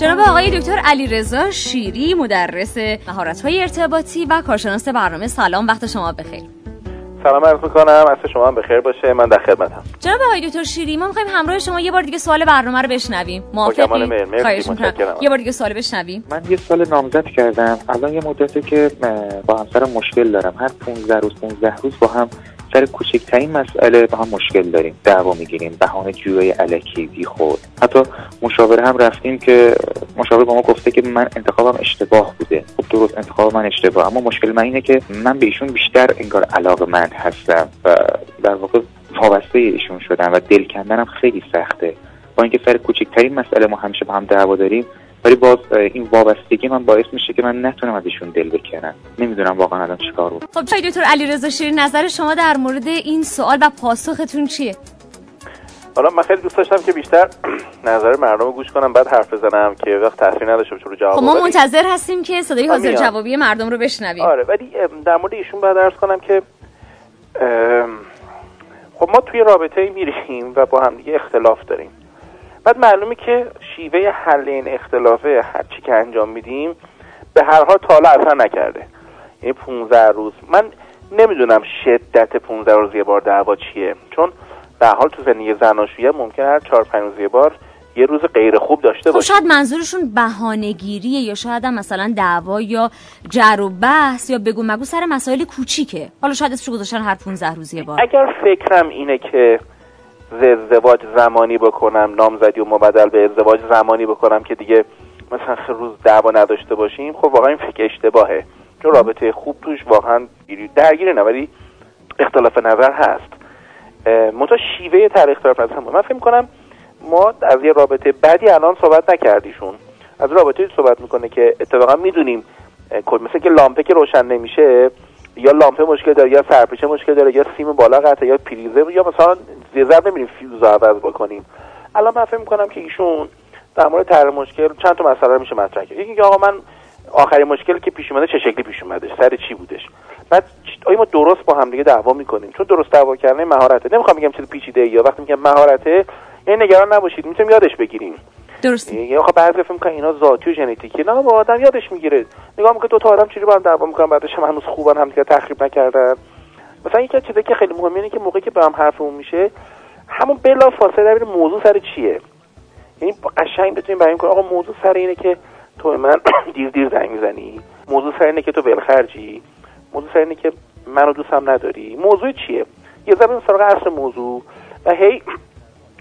جناب آقای دکتر علیرضا شیری مدرس های ارتباطی و کارشناس برنامه سلام. وقت شما بخیر. سلام عرض می‌کنم. اصلا شما هم بخیر باشه. من در خدمتم. جناب آقای دکتر شیری ما می‌خوایم همراه شما یه بار دیگه سوال برنامه رو بشنویم. موافقی؟ یه بار دیگه سوال بشنویم. من یه سال نامزد کردم. الان یه مدته که با همسرم مشکل دارم. هر 15 روز 15 روز با هم سر کوچکترین مسئله با هم مشکل داریم. دعوا می‌گیریم بهانه جوی علکی بی خود حتی مشاوره هم رفتیم که مشاور با ما گفته که من انتخابم اشتباه بوده. خب درست انتخاب من اشتباه. اما مشکل من اینه که من به ایشون بیشتر انگار علاقه مند هستم و در واقع وابسته ایشون شدم و دل کندنم خیلی سخته. با اینکه سر کوچکترین مسئله ما همیشه با هم دعوا داریم ولی باز این وابستگی من باعث میشه که من نتونم از ایشون دل بکنم نمی‌دونم واقعا الان چیکار بود. خب چای دکتر علیرضا شیرین نظر شما در مورد این سوال و پاسختون چیه؟ حالا من خیلی دوست داشتم که بیشتر نظر مردم رو گوش کنم بعد حرف بزنم که وقت تاثیر نداشته باشه رو جواب خب ما منتظر هستیم که صدای حاضر جوابی مردم رو بشنویم. آره ولی در مورد ایشون بعد عرض کنم که خب ما توی رابطه میریم و با هم دیگه اختلاف داریم. بعد معلومه که شیوه حل این اختلافه هر چی که انجام میدیم به هر حال تا اثر نکرده. یعنی 15 روز. من نمی‌دونم شدت 15 روز یه بار دعوا چیه. چون به حال تو زندگی زناشویی ممکن هر 4 5 روز یه بار یه روز غیر خوب داشته خب باشه شاید منظورشون بهانه‌گیریه یا شاید هم مثلا دعوا یا جر و بحث یا بگو مگو سر مسائل کوچیکه. حالا شاید اسمشو گذاشتن هر 15 روز یه بار. اگر فکرم اینه که ازدواج زمانی بکنم نامزدی و مبدل به ازدواج زمانی بکنم که دیگه مثلا روز دعوا نداشته باشیم. خب واقعا این فکر اشتباهه. چون رابطه خوب توش واقعا درگیره نه ولی اختلاف نظر هست. منتها شیوه تر اختلاف نظر من فکر کنم ما از یه رابطه بعدی الان صحبت نکردیشون. از رابطه صحبت می‌کنه که اتفاقا می‌دونیم مثل که لامپه که روشن نمیشه یا لامپه مشکل داره یا سرپیچه مشکل داره یا سیم بالا قطعه یا پریزه یا مثلا زیر ضرب نمیریم فیوز رو عوض بکنیم. الان من فکر می‌کنم که ایشون در مورد طرح مشکل چند تا مسئله میشه مطرح کرد. یکی آقا من آخرین مشکلی که پیش اومده چه شکلی پیش اومده سر چی بودش؟ بعد آیا ما درست با هم دیگه دعوا می‌کنیم؟ چون درست دعوا کردن مهارته. نمی‌خوام بگم چیز پیچیده یا وقتی میگم مهارته یعنی نگران نباشید. می‌تونیم یادش بگیریم. درست یا آخه بعضی فکر می‌کنن اینا ذاتی و ژنتیکی نه با آدم یادش می‌گیره. نگاه می‌کنه دو تا آدم چجوری با هم دعوا می‌کنن بعدش هم هنوز خوبن هم دیگه تخریب نکردن. مثلا یکی از چیزایی که خیلی مهمه اینه که موقعی که به هم حرفمون میشه همون بلا فاصله ببینیم موضوع سر چیه. یعنی قشنگ بتونیم بیان کنیم آقا موضوع سر اینه که تو من دیر دیر زنگ می‌زنی. موضوع سر اینه که تو ولخرجی موضوع سر اینه که منو دوستم نداری. موضوع چیه؟ یه زمین سراغ اصل موضوع. و هی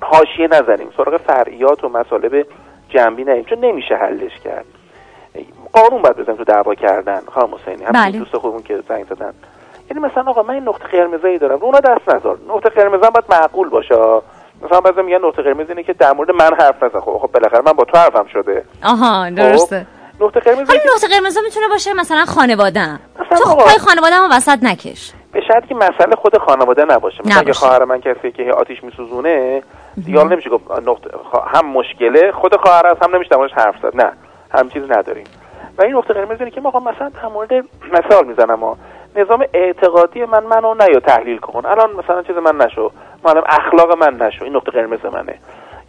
حاشیه نزنیم. سراغ فرعیات و مطالب جنبی نیم چون نمیشه حلش کرد. قانون باید بزنیم تو دعوا کردن. خانم حسینی هم بله. دوست خودمون که زنگ زدن. یعنی مثلا آقا من این نقطه قرمزایی دارم. اونا دست نذار نقطه قرمز باید معقول باشه. مثلا بعضی میگن نقطه قرمز اینه که در مورد من حرف نزن. خب خب بالاخره من با تو حرفم شده. آها درسته. خب، نقطه قرمز حالا نقطه قرمز می‌تونه باشه مثلا خانواده تو پای خانواده هم وسط نکش. به شرط که مسئله خود خانواده نباشه. مثلا اگه خواهر من کسی که آتیش میسوزونه دیگه نمیشه گفت نقطه هم مشکله خود خواهر هم نمیشه درش حرف زد. نه هم چیز نداریم. و این نقطه قرمز اینه که ما مثلا در مورد مثال می‌زنم ما نظام اعتقادی من منو نیا تحلیل کن. الان مثلا چیز من نشو. معلم اخلاق من نشو. این نقطه قرمز منه.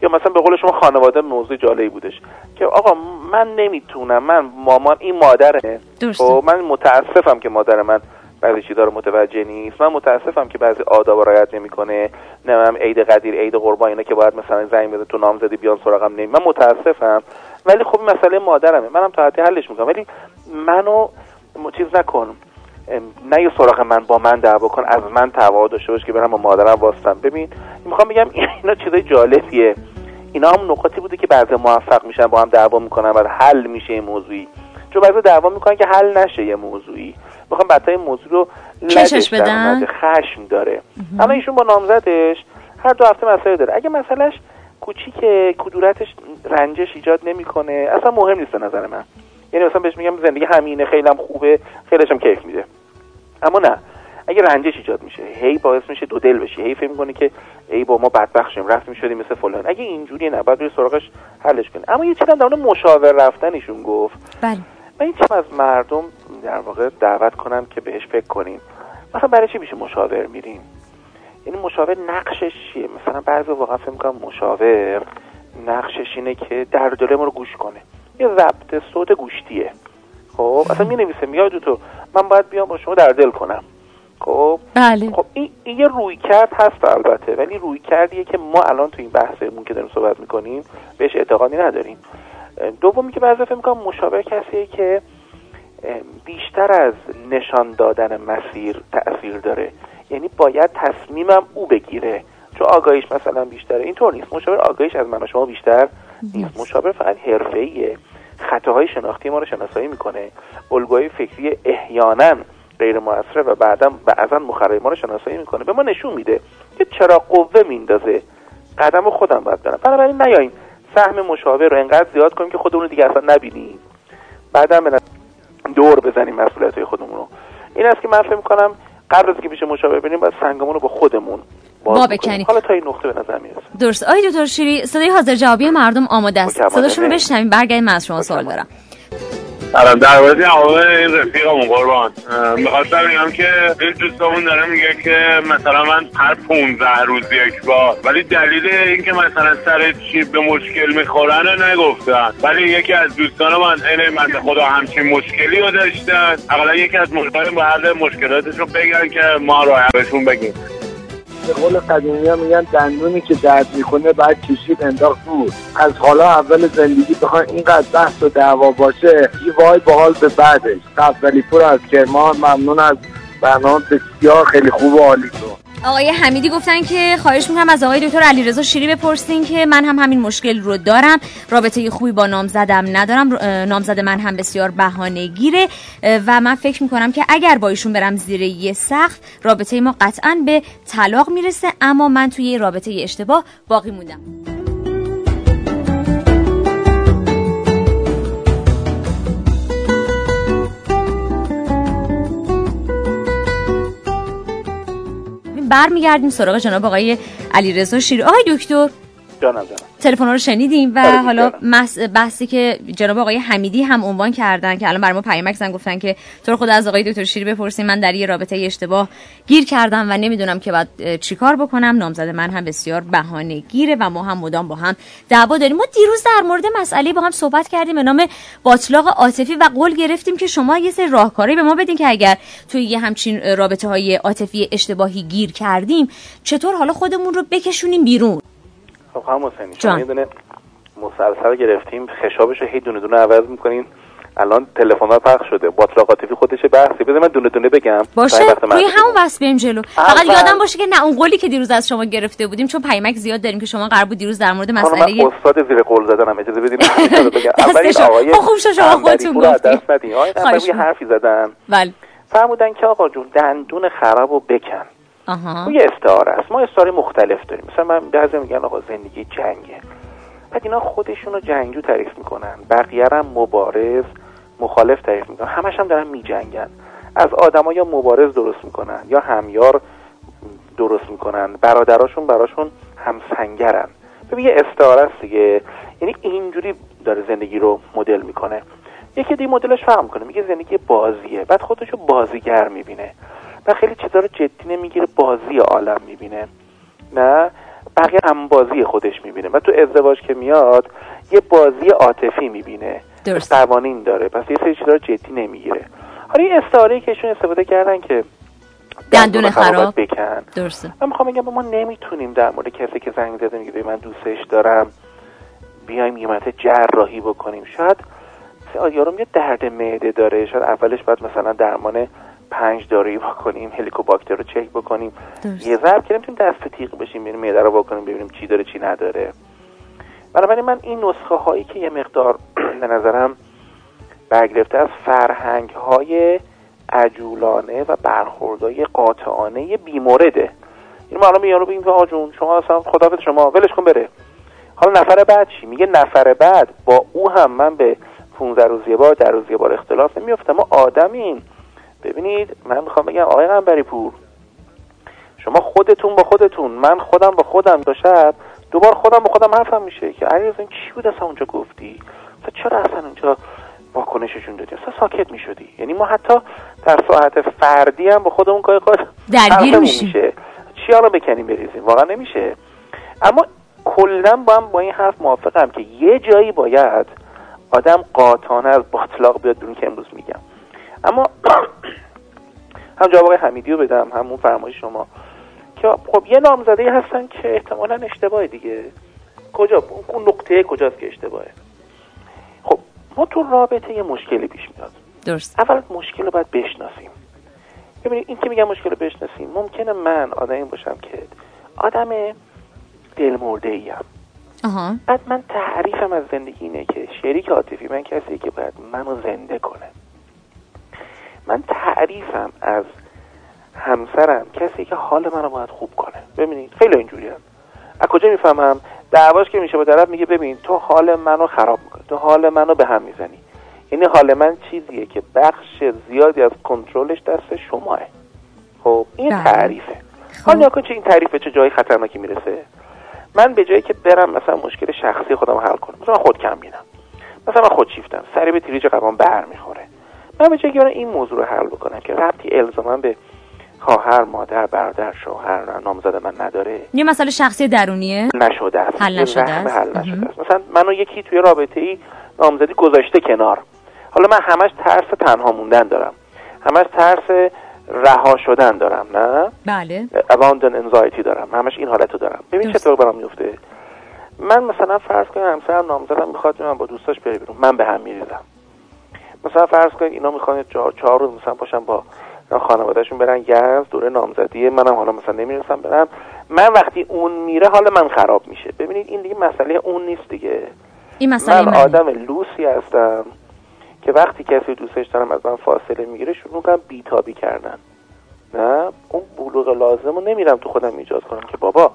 یا مثلا به قول شما خانواده موضوع جالبی بودش که آقا من نمی‌تونم من مامان این مادره. و خب، من متاسفم که مادر من بعضی چیزا رو متوجه نیست. من متاسفم که بعضی آداب رعایت نمی‌کنه. نمی‌دونم عید قدیر عید قربان اینا که باید مثلا زنگ بده تو نامزدی بیان سراغم نمی من متاسفم. ولی خب مسئله مادرمه. منم تا حدی حلش می‌کنم. ولی منو چیز نکن. نه یه سراغ من با من دعوا کن. از من توا داشته باش که برم با مادرم واستم ببین می‌خوام بگم اینا چیزای جالبیه. اینا هم نقاطی بوده که بعضی موفق میشن با هم دعوا می‌کنن و حل میشه یه موضوعی. چون بعضی دعوا می‌کنن که حل نشه یه موضوعی. می‌خوام بعد این موضوع رو کشش بدن؟ خشم داره. اما ایشون با نامزدش هر دو هفته مسئله داره. اگه مسئلهش کوچیکه کدورتش رنجش ایجاد نمی‌کنه اصلا مهم نیست به نظر من. یعنی مثلا بهش میگم زندگی همینه خیلی هم خوبه خیلیش هم کیف میده. اما نه. اگه رنجش ایجاد میشه هی باعث میشه دو دل بشی. هی فکر می‌کنی که ای با ما بدبخت شیم رفتیم شدیم مثل فلان. اگه اینجوری نه. بعد روی سراغش حلش کنی. اما یه چیزی در مشاور رفتنشون گفت. بله. من این از مردم در واقع دعوت کنم که بهش فکر کنیم. مثلا برای چی میشه مشاور میریم؟ یعنی مشاور نقشش چیه؟ مثلا بعضی واقعا فکر می‌کنم مشاور نقشش اینه که در دل ما رو گوش کنه. یه ضبط صوت گوشتیه. خب اصلا می نویسه میاد تو. من باید بیام با شما در دل کنم. خب؟ بله. خب این, این یه روی کرد هست البته. ولی روی کردیه که ما الان تو این بحثمون که داریم صحبت می‌کنیم بهش اعتقادی نداریم. دومی که بعضی فکر می‌کنم مشاور کسیه که بیشتر از نشان دادن مسیر تاثیر داره. یعنی باید تصمیمم او بگیره. چون آگاهیش مثلا بیشتره. اینطور نیست. مشاور آگاهیش از من و شما بیشتر نیست. مشاور فقط حرفه‌ایه. خطاهای شناختی ما رو شناسایی می‌کنه. الگوهای فکری احیانا غیر موثره و بعدا بعضا مخرب ما رو شناسایی می‌کنه. به ما نشون میده که چرا قوه میندازه قدم خودم باید برم. بنابراین نیاییم. سهم مشاور رو انقدر زیاد کنیم که خودمون رو دیگه اصلا نبینیم. بعدم به دور بزنیم مسئولیت های خودمون رو. این است که من فکر کنم قبل از که پیش مشاور بریم باید سنگمون رو با خودمون با بکنیم. حالا تا این نقطه به نظر می‌رسه. درست. آقای دکتر شیری صدای حاضر جوابی مردم آماده است. صداشون رو بشنویم. برگردیم من از شما سوال دارم. در مورد جواب این رفیقمون قربان. می‌خواستم بگم که این دوستمون داره میگه که مثلا من هر 15 روز یک بار ولی دلیل اینکه مثلا سر چی به مشکل می‌خورن نگفتن. ولی یکی از دوستان من این من خدا همچین مشکلی رو داشتن. اقلا یکی از مشکل به حل مشکلاتشون بگن که ما رو بهشون بگیم. به قول قدیمی ها میگن دندونی که درد می‌کنه بعد کشید انداخت دور از حالا اول زندگی بخوان اینقدر بحث و دعوا باشه یه وای با حال به بعدش. قبلی پور از کرمان ممنون از برنامه بسیار خیلی خوب و عالی آقای حمیدی گفتن که خواهش می‌کنم از آقای دکتر علیرضا شیری بپرسین که من هم همین مشکل رو دارم. رابطه خوبی با نامزدم ندارم. نامزد من هم بسیار بهانه گیره و من فکر می‌کنم که اگر با ایشون برم زیر یه سقف رابطه ما قطعا به طلاق می‌رسه. اما من توی رابطه اشتباه باقی موندم. برمیگردیم سراغ جناب آقای علیرضا شیر آقای دکتر جانم تلفن رو شنیدیم و حالا بحثی که جناب آقای حمیدی هم عنوان کردن که الان برای ما پیامک زن گفتن که تو خود از آقای دکتر شیری بپرسیم من در یه رابطه اشتباه گیر کردم و نمی‌دونم که بعد چیکار بکنم. نامزد من هم بسیار بهانه گیره و ما هم مدام با هم دعوا داریم. ما دیروز در مورد مسئله با هم صحبت کردیم به نام باطلاق عاطفی و قول گرفتیم که شما یه سری راهکاری به ما بدین که اگر توی یه همچین رابطه های عاطفی اشتباهی گیر کردیم چطور حالا خودمون رو بکشونیم بیرون؟ خب هم حسینی شما یه دونه مسلسل گرفتیم خشابش رو هی دونه دونه عوض می‌کنین. الان تلفن پخش شده. باطلاق عاطفی خودش بحثی بذار من دونه دونه بگم. باشه. روی همون بس بریم جلو. فقط یادم باشه که نه اون قولی که دیروز از شما گرفته بودیم چون پیمک زیاد داریم که شما قرار بود دیروز در مورد مسئله من استاد زیر قول زدنم. اجازه بدید بگم. اولین آقای خوب شما خودتون گفتید دست ندین. آقای حرفی زدن. بله. فرمودن که آقا جون دندون خرابو بکن. یه استعاره است. ما استعاره مختلف داریم. مثلا من بعضی میگن آقا زندگی جنگه. بعد اینا خودشون رو جنگجو تعریف می‌کنن. بقیه هم مبارز مخالف تعریف می‌کنن. همش هم دارن میجنگن. از آدما یا مبارز درست می‌کنن یا همیار درست می‌کنن. برادراشون براشون همسنگرن. ببین یه استعاره است دیگه. یعنی اینجوری داره زندگی رو مدل می‌کنه. یکی دیگه مدلش فهم می‌کنه. میگه زندگی بازیه. بعد خودشو بازیگر می‌بینه. و خیلی چیزا رو جدی نمی‌گیره بازی عالم می‌بینه. نه بقیه هم بازی خودش می‌بینه. و تو ازدواج که میاد یه بازی عاطفی می‌بینه. قوانین داره. پس یه سری چیزا رو جدی نمی‌گیره. حالا این استعاره که ایشون استفاده کردن که دندون خراب. بکن. درسته. من می‌خوام بگم ما نمی‌تونیم در مورد کسی که زنگ زده میگه من دوستش دارم بیایم یه جراحی بکنیم. شاید یارم یه درد معده داره. شاید اولش باید مثلا درمان پنج دارویی بکنیم هلیکوباکتر رو چک بکنیم. یه ضرب که نمی‌تونیم دست تیغ بشیم بریم معده رو بکنیم ببینیم چی داره چی نداره. بنابراین من این نسخه هایی که یه مقدار به نظرم برگرفته از فرهنگ های عجولانه و برخوردهای قاطعانه بیمورده. این ما الان رو بگیم که آجون شما اصلا خدافت شما ولش کن بره. حالا نفر بعد چی؟ میگه نفر بعد با او هم من به 15 روز یه بار در روز یه بار اختلاف نمیافتم. ما آدمیم. ببینید من می‌خوام بگم آقای قنبری پور شما خودتون با خودتون من خودم با خودم دو شب دوبار خودم با خودم حرفم میشه که علی این چی بود اصلا اونجا گفتی؟ چرا اصلا اونجا واکنششون دادی؟ اصلا ساکت می‌شدی؟ یعنی ما حتی در ساعت فردی هم با خودمون گاهی خود درگیر میشه. چی حالا بکنیم بریزیم؟ واقعا نمیشه. اما کلا با هم با این حرف موافقم که یه جایی باید آدم قاطانه از باطلاق بیاد که امروز میگم. اما هم جواب آقای حمیدی رو بدم همون فرمایش شما. که خب یه نامزده هستن که احتمالا اشتباه دیگه. کجا؟ اون نقطه کجاست که اشتباهه؟ خب ما تو رابطه یه مشکلی پیش میاد. درست. اول مشکل رو باید بشناسیم. ببینید این که میگم مشکل رو بشناسیم ممکنه من آدمی باشم که آدم دل مرده ایم بعد من تعریفم از زندگی اینه که شریک عاطفی من کسی که باید منو زنده کنه. من تعریفم از همسرم کسی که حال منو باید خوب کنه. ببینید خیلی اینجوری هم. از کجا می‌فهمم؟ دعواش که میشه با طرف میگه ببین تو حال منو خراب می‌کنی. تو حال منو به هم می‌زنی. یعنی حال من چیزیه که بخش زیادی از کنترلش دست شماه. خب این بله. تعریفه. حالا خب. چه این تعریفه چه جایی خطرناکی می‌رسه. من به جایی که برم مثلا مشکل شخصی خودم حل کنم. مثلا من خود کم بینم مثلا من خود شیفتم سری به تریج قبام بر می‌خوره من به که این موضوع رو حل بکنم که ربطی الزاما به خواهر مادر برادر شوهر نامزد من نداره. یه مسئله شخصی درونیه؟ نشده است. حل نشده است. حل نشده است. مثلا منو یکی توی رابطه ای نامزدی گذاشته کنار. حالا من همش ترس تنها موندن دارم. همش ترس رها شدن دارم نه؟ بله. Abandon انزایتی دارم. همش این حالتو دارم. ببین چطور برام میفته من مثلا فرض کنم همسرم نامزدم می‌خواد من با دوستاش بره بیرون. من به هم میریزم. مثلا فرض کنید اینا می‌خوان چهار روز مثلا پاشم با خانوادهشون برن یزد دوره نامزدی منم حالا مثلا نمی‌رسم برم. من وقتی اون میره حال من خراب میشه. ببینید این دیگه مسئله اون نیست دیگه. این مسئله من آدم لوسی هستم که وقتی کسی دوستش دارم از من فاصله می‌گیره شروع کنم بیتابی کردن. نه؟ اون بلوغ لازم رو نمیرم تو خودم ایجاد کنم که بابا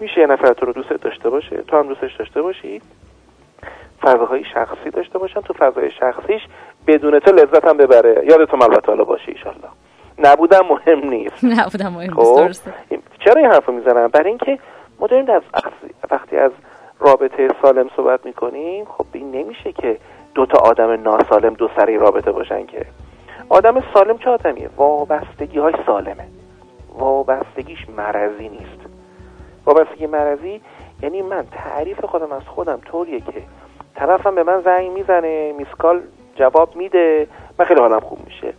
میشه یه نفر تو رو دوست داشته باشه؟ تو هم دوستش داشته باشی؟ فضاهای شخصی داشته باشن تو فضای شخصیش بدون تو لذت هم ببره. یادتون البته حالا باشه ایشالله. نبودم مهم نیست. نبودم مهم نیست خب؟ چرا این حرف می‌زنم؟ برای اینکه ما داریم از وقتی از رابطه سالم صحبت می‌کنیم خب این نمیشه که دو تا آدم ناسالم دو سری رابطه باشن که. آدم سالم چه آدمیه؟ وابستگی های سالمه. وابستگیش مرضی نیست. وابستگی مرضی یعنی من تعریف خودم از خودم طوریه که طرفم به من زنگ می‌زنه میسکال جواب میده من خیلی حالم خوب میشه.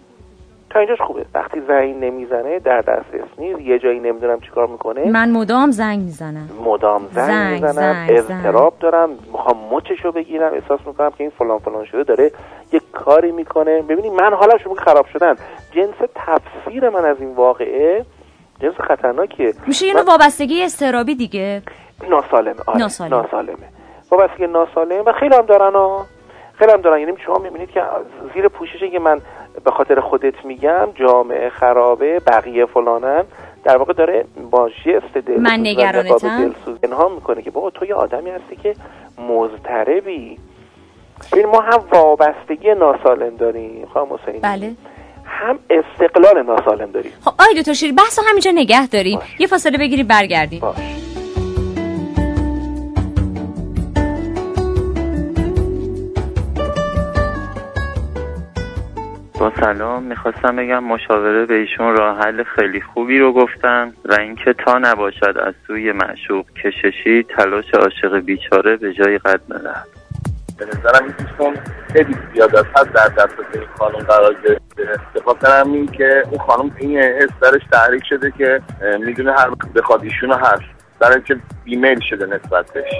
تا اینجاش خوبه. وقتی زنگ نمی‌زنه در دسترس نیست. یه جایی نمی‌دونم چیکار می‌کنه. من مدام زنگ می‌زنم. مدام زنگ, زنگ می‌زنم. اضطراب دارم. می‌خوام مچشو بگیرم. احساس می‌کنم که این فلان فلان شده داره یه کاری می‌کنه. ببینید من حالم شروع خراب شدن. جنس تفسیر من از این واقعه جنس خطرناکیه. میشه یه وابستگی استرابی دیگه؟ ناسالمه. آره ناسالمه, ناسالمه. وابستگی ناسالمه و خیلی هم دارن ها. خیلی هم دارن. یعنی شما می‌بینید که زیر پوششه که من به خاطر خودت میگم جامعه خرابه بقیه فلانن در واقع داره با جست دل من نگرانتم. اینها می‌کنه که بابا تو یه آدمی هستی که مضطربی. ببین ما هم وابستگی ناسالم داریم خواهم حسینی. بله. هم استقلال ناسالم داریم. خب آی دکتر شیری بحث همینجا نگه داریم. یه فاصله بگیری برگردیم. باش. با سلام می‌خواستم بگم مشاوره به ایشون راه حل خیلی خوبی رو گفتم و اینکه تا نباشد از سوی معشوق کششی تلاش عاشق بیچاره به جای قد ندهد به نظرم دوستان خیلی زیاد از حد در دست این خانم قرار گرفته. به این که اون خانم این حس درش تحریک شده که می‌دونه هر بخواد ایشونو هست برای که بیمیل شده نسبت بهش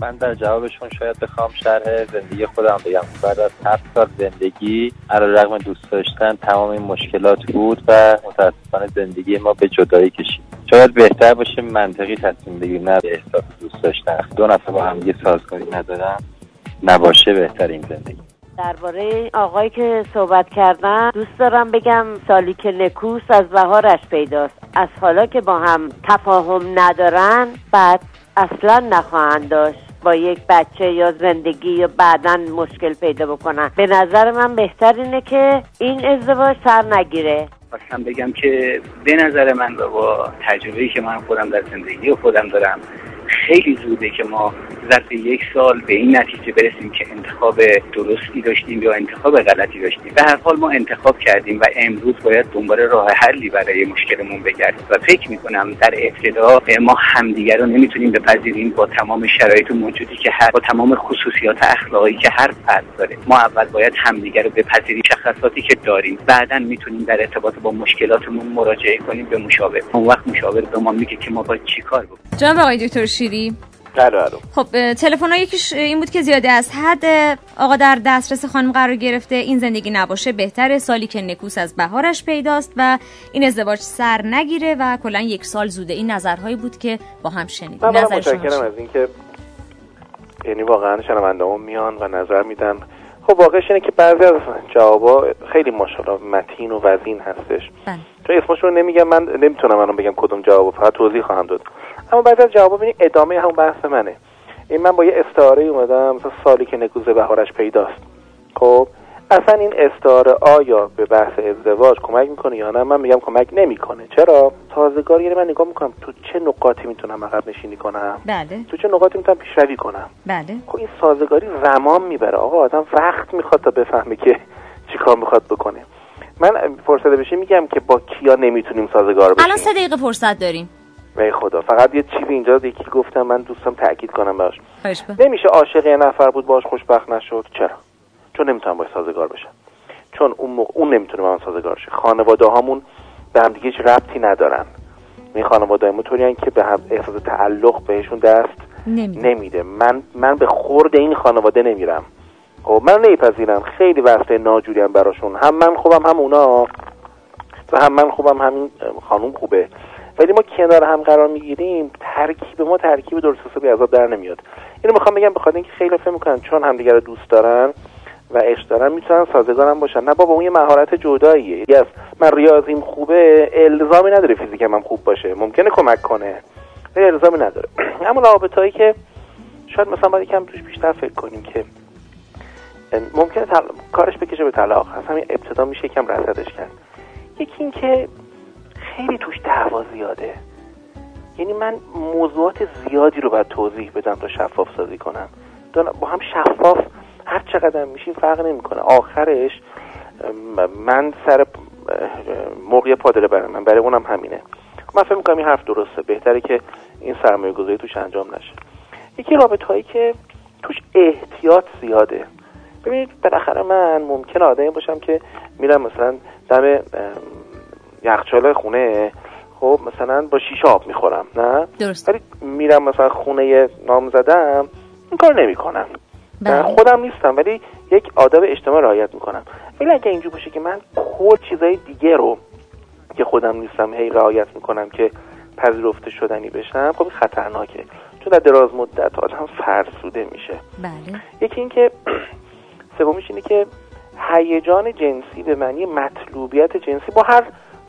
من در جوابشون شاید بخوام شرح زندگی خودم بگم. بعد از هفت سال زندگی رقم دوست داشتن تمام این مشکلات بود و متاسفانه زندگی ما به جدایی کشید. شاید بهتر باشه منطقی تصمیم بگیریم. نه به احساس دوست داشتن. دو نفر با هم یه سازگاری ندارن. نباشه بهتر این زندگی. درباره آقایی که صحبت کردن دوست دارم بگم سالی که نکوس از بهارش پیداست. از حالا که با هم تفاهم ندارن بعد اصلا نخواهند داشت. با یک بچه یا زندگی یا بعدا مشکل پیدا بکنن. به نظر من بهتر اینه که این ازدواج سر نگیره. خواستم بگم که به نظر من و با تجربه‌ای که من خودم در زندگی و خودم دارم خیلی زوده که ما ظرف یک سال به این نتیجه برسیم که انتخاب درستی داشتیم یا انتخاب غلطی داشتیم. به هر حال ما انتخاب کردیم و امروز باید دنبال راه حلی برای مشکلمون بگردیم. و فکر می‌کنم در ابتدا ما همدیگر رو نمی‌تونیم بپذیریم با تمام شرایط موجودی که هر با تمام خصوصیات اخلاقی که هر فرد داره. ما اول باید همدیگر رو بپذیریم شخصاتی که داریم. بعدا می‌تونیم در ارتباط با مشکلاتمون مراجعه کنیم به مشاور. اون وقت مشاور به ما میگه که ما باید چیکار بکنیم. جناب آقای دکتر شیری بله خب تلفن یکیش این بود که زیاده از حد آقا در دسترس خانم قرار گرفته این زندگی نباشه بهتره. سالی که نکوس از بهارش پیداست و این ازدواج سر نگیره و کلا یک سال زوده. این نظرهایی بود که با هم شنیدیم. نظر متشکرم از اینکه یعنی واقعا شنوندهامون میان و نظر میدن. خب واقعش اینه که بعضی از جوابا خیلی ماشاءالله متین و وزین هستش. بله. چون اسمش رو نمیگم من نمی‌تونم الان بگم کدوم جواب فقط توضیح خواهم داد. اما بعضی از جوابا ببینید ادامه همون بحث منه. این من با یه استعاره اومدم مثلا سالی که نکوزه بهارش پیداست. خب؟ اصلا این استعاره آیا به بحث ازدواج کمک می‌کنه یا نه؟ من میگم کمک نمی‌کنه. چرا؟ سازگار یعنی من نگاه می‌کنم تو چه نقاطی می‌تونم عقب نشینی کنم؟ بله. تو چه نقاطی می‌تونم پیشروی کنم؟ بله. خب این سازگاری زمان می‌بره. آقا آدم وقت می‌خواد تا بفهمه که چیکار می‌خواد بکنه. من فرصت بشه میگم که با کیا نمی‌تونیم سازگار بشیم. الان سه دقیقه فرصت داریم. ای خدا فقط یه چیزی اینجا یکی گفتم من دوستم تاکید کنم براش. نمیشه عاشق یه نفر بود باش خوشبخت نشد. چرا؟ چون نمی‌تونم باش سازگار بشم چون اون موقع اون نمی‌تونه من سازگار شه خانواده هامون به هم دیگه هیچ ربطی ندارن. این خانواده ما طوری که به هم احساس تعلق بهشون دست نمیده. نمیده. من من به خورد این خانواده نمیرم. خب من نمیپذیرم. خیلی وقت ناجوری هم براشون. هم من خوبم هم اونا. و هم من خوبم همین خانوم خوبه. ولی ما کنار هم قرار می‌گیریم ترکیب ما ترکیب درست حسابی از در نمیاد. اینو می‌خوام بگم بخاطر اینکه خیلی فکر می‌کنن چون همدیگه رو دوست دارن و عشق دارن می‌تونن سازگارم باشن. نه بابا اون یه مهارت جداییه. یس من ریاضیم خوبه الزامی نداره فیزیکم هم خوب باشه. ممکنه کمک کنه ولی الزامی نداره. اما رابطه‌ای که شاید مثلا باید یکم توش بیشتر فکر کنیم که ممکنه تل... کارش بکشه به طلاق. از همین ابتدا میشه یکم رصدش کرد. یکی اینکه خیلی توش دعوا زیاده. یعنی من موضوعات زیادی رو باید توضیح بدم تا شفاف سازی کنم. با هم شفاف هر چقدر میشیم فرق نمی‌کنه. آخرش من سر موقع پادره برای من برای اونم همینه. من فکر می‌کنم این حرف درسته. بهتره که این سرمایه گذاری توش انجام نشه. یکی رابط هایی که توش احتیاط زیاده. ببینید بالاخره من ممکن آدمی باشم که میرم مثلا دم یخچال خونه خب مثلا با شیشه آب می‌خورم نه؟ درست ولی میرم مثلا خونه نام زدم این کار نمی‌کنم. بله. خودم نیستم ولی یک آداب اجتماع رعایت می‌کنم. ولی اگه اینجور باشه که من کل چیزای دیگه رو که خودم نیستم هی رعایت می‌کنم که پذیرفته شدنی بشم خب خطرناکه. چون در دراز مدت آدم فرسوده میشه. بله. یکی اینکه سومیش اینه که هیجان جنسی به معنی مطلوبیت جنسی با هر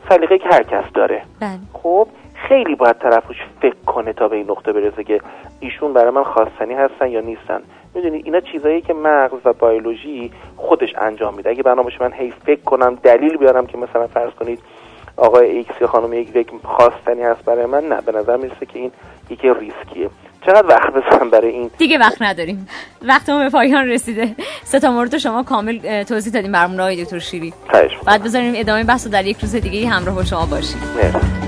سلیقه که هر کس داره. بله. خب خیلی باید طرفش فکر کنه تا به این نقطه برسه که ایشون برای من خواستنی هستن یا نیستن. می‌دونید اینا چیزایی که مغز و بیولوژی خودش انجام میده. اگه برنامه من هی فکر کنم دلیل بیارم که مثلا فرض کنید آقای ایکس یا خانم یک خواستنی هست برای من نه. به نظر می‌رسه که این یکی ریسکیه. چقدر وقت بزنم برای این؟ دیگه وقت نداریم. وقتمون به پایان رسیده. سه تا مورد شما کامل توضیح دادیم برامون آقای دکتر شیری. بعد بذاریم ادامه بحث در یک روز دیگه همراه با شما باشیم. مرسی.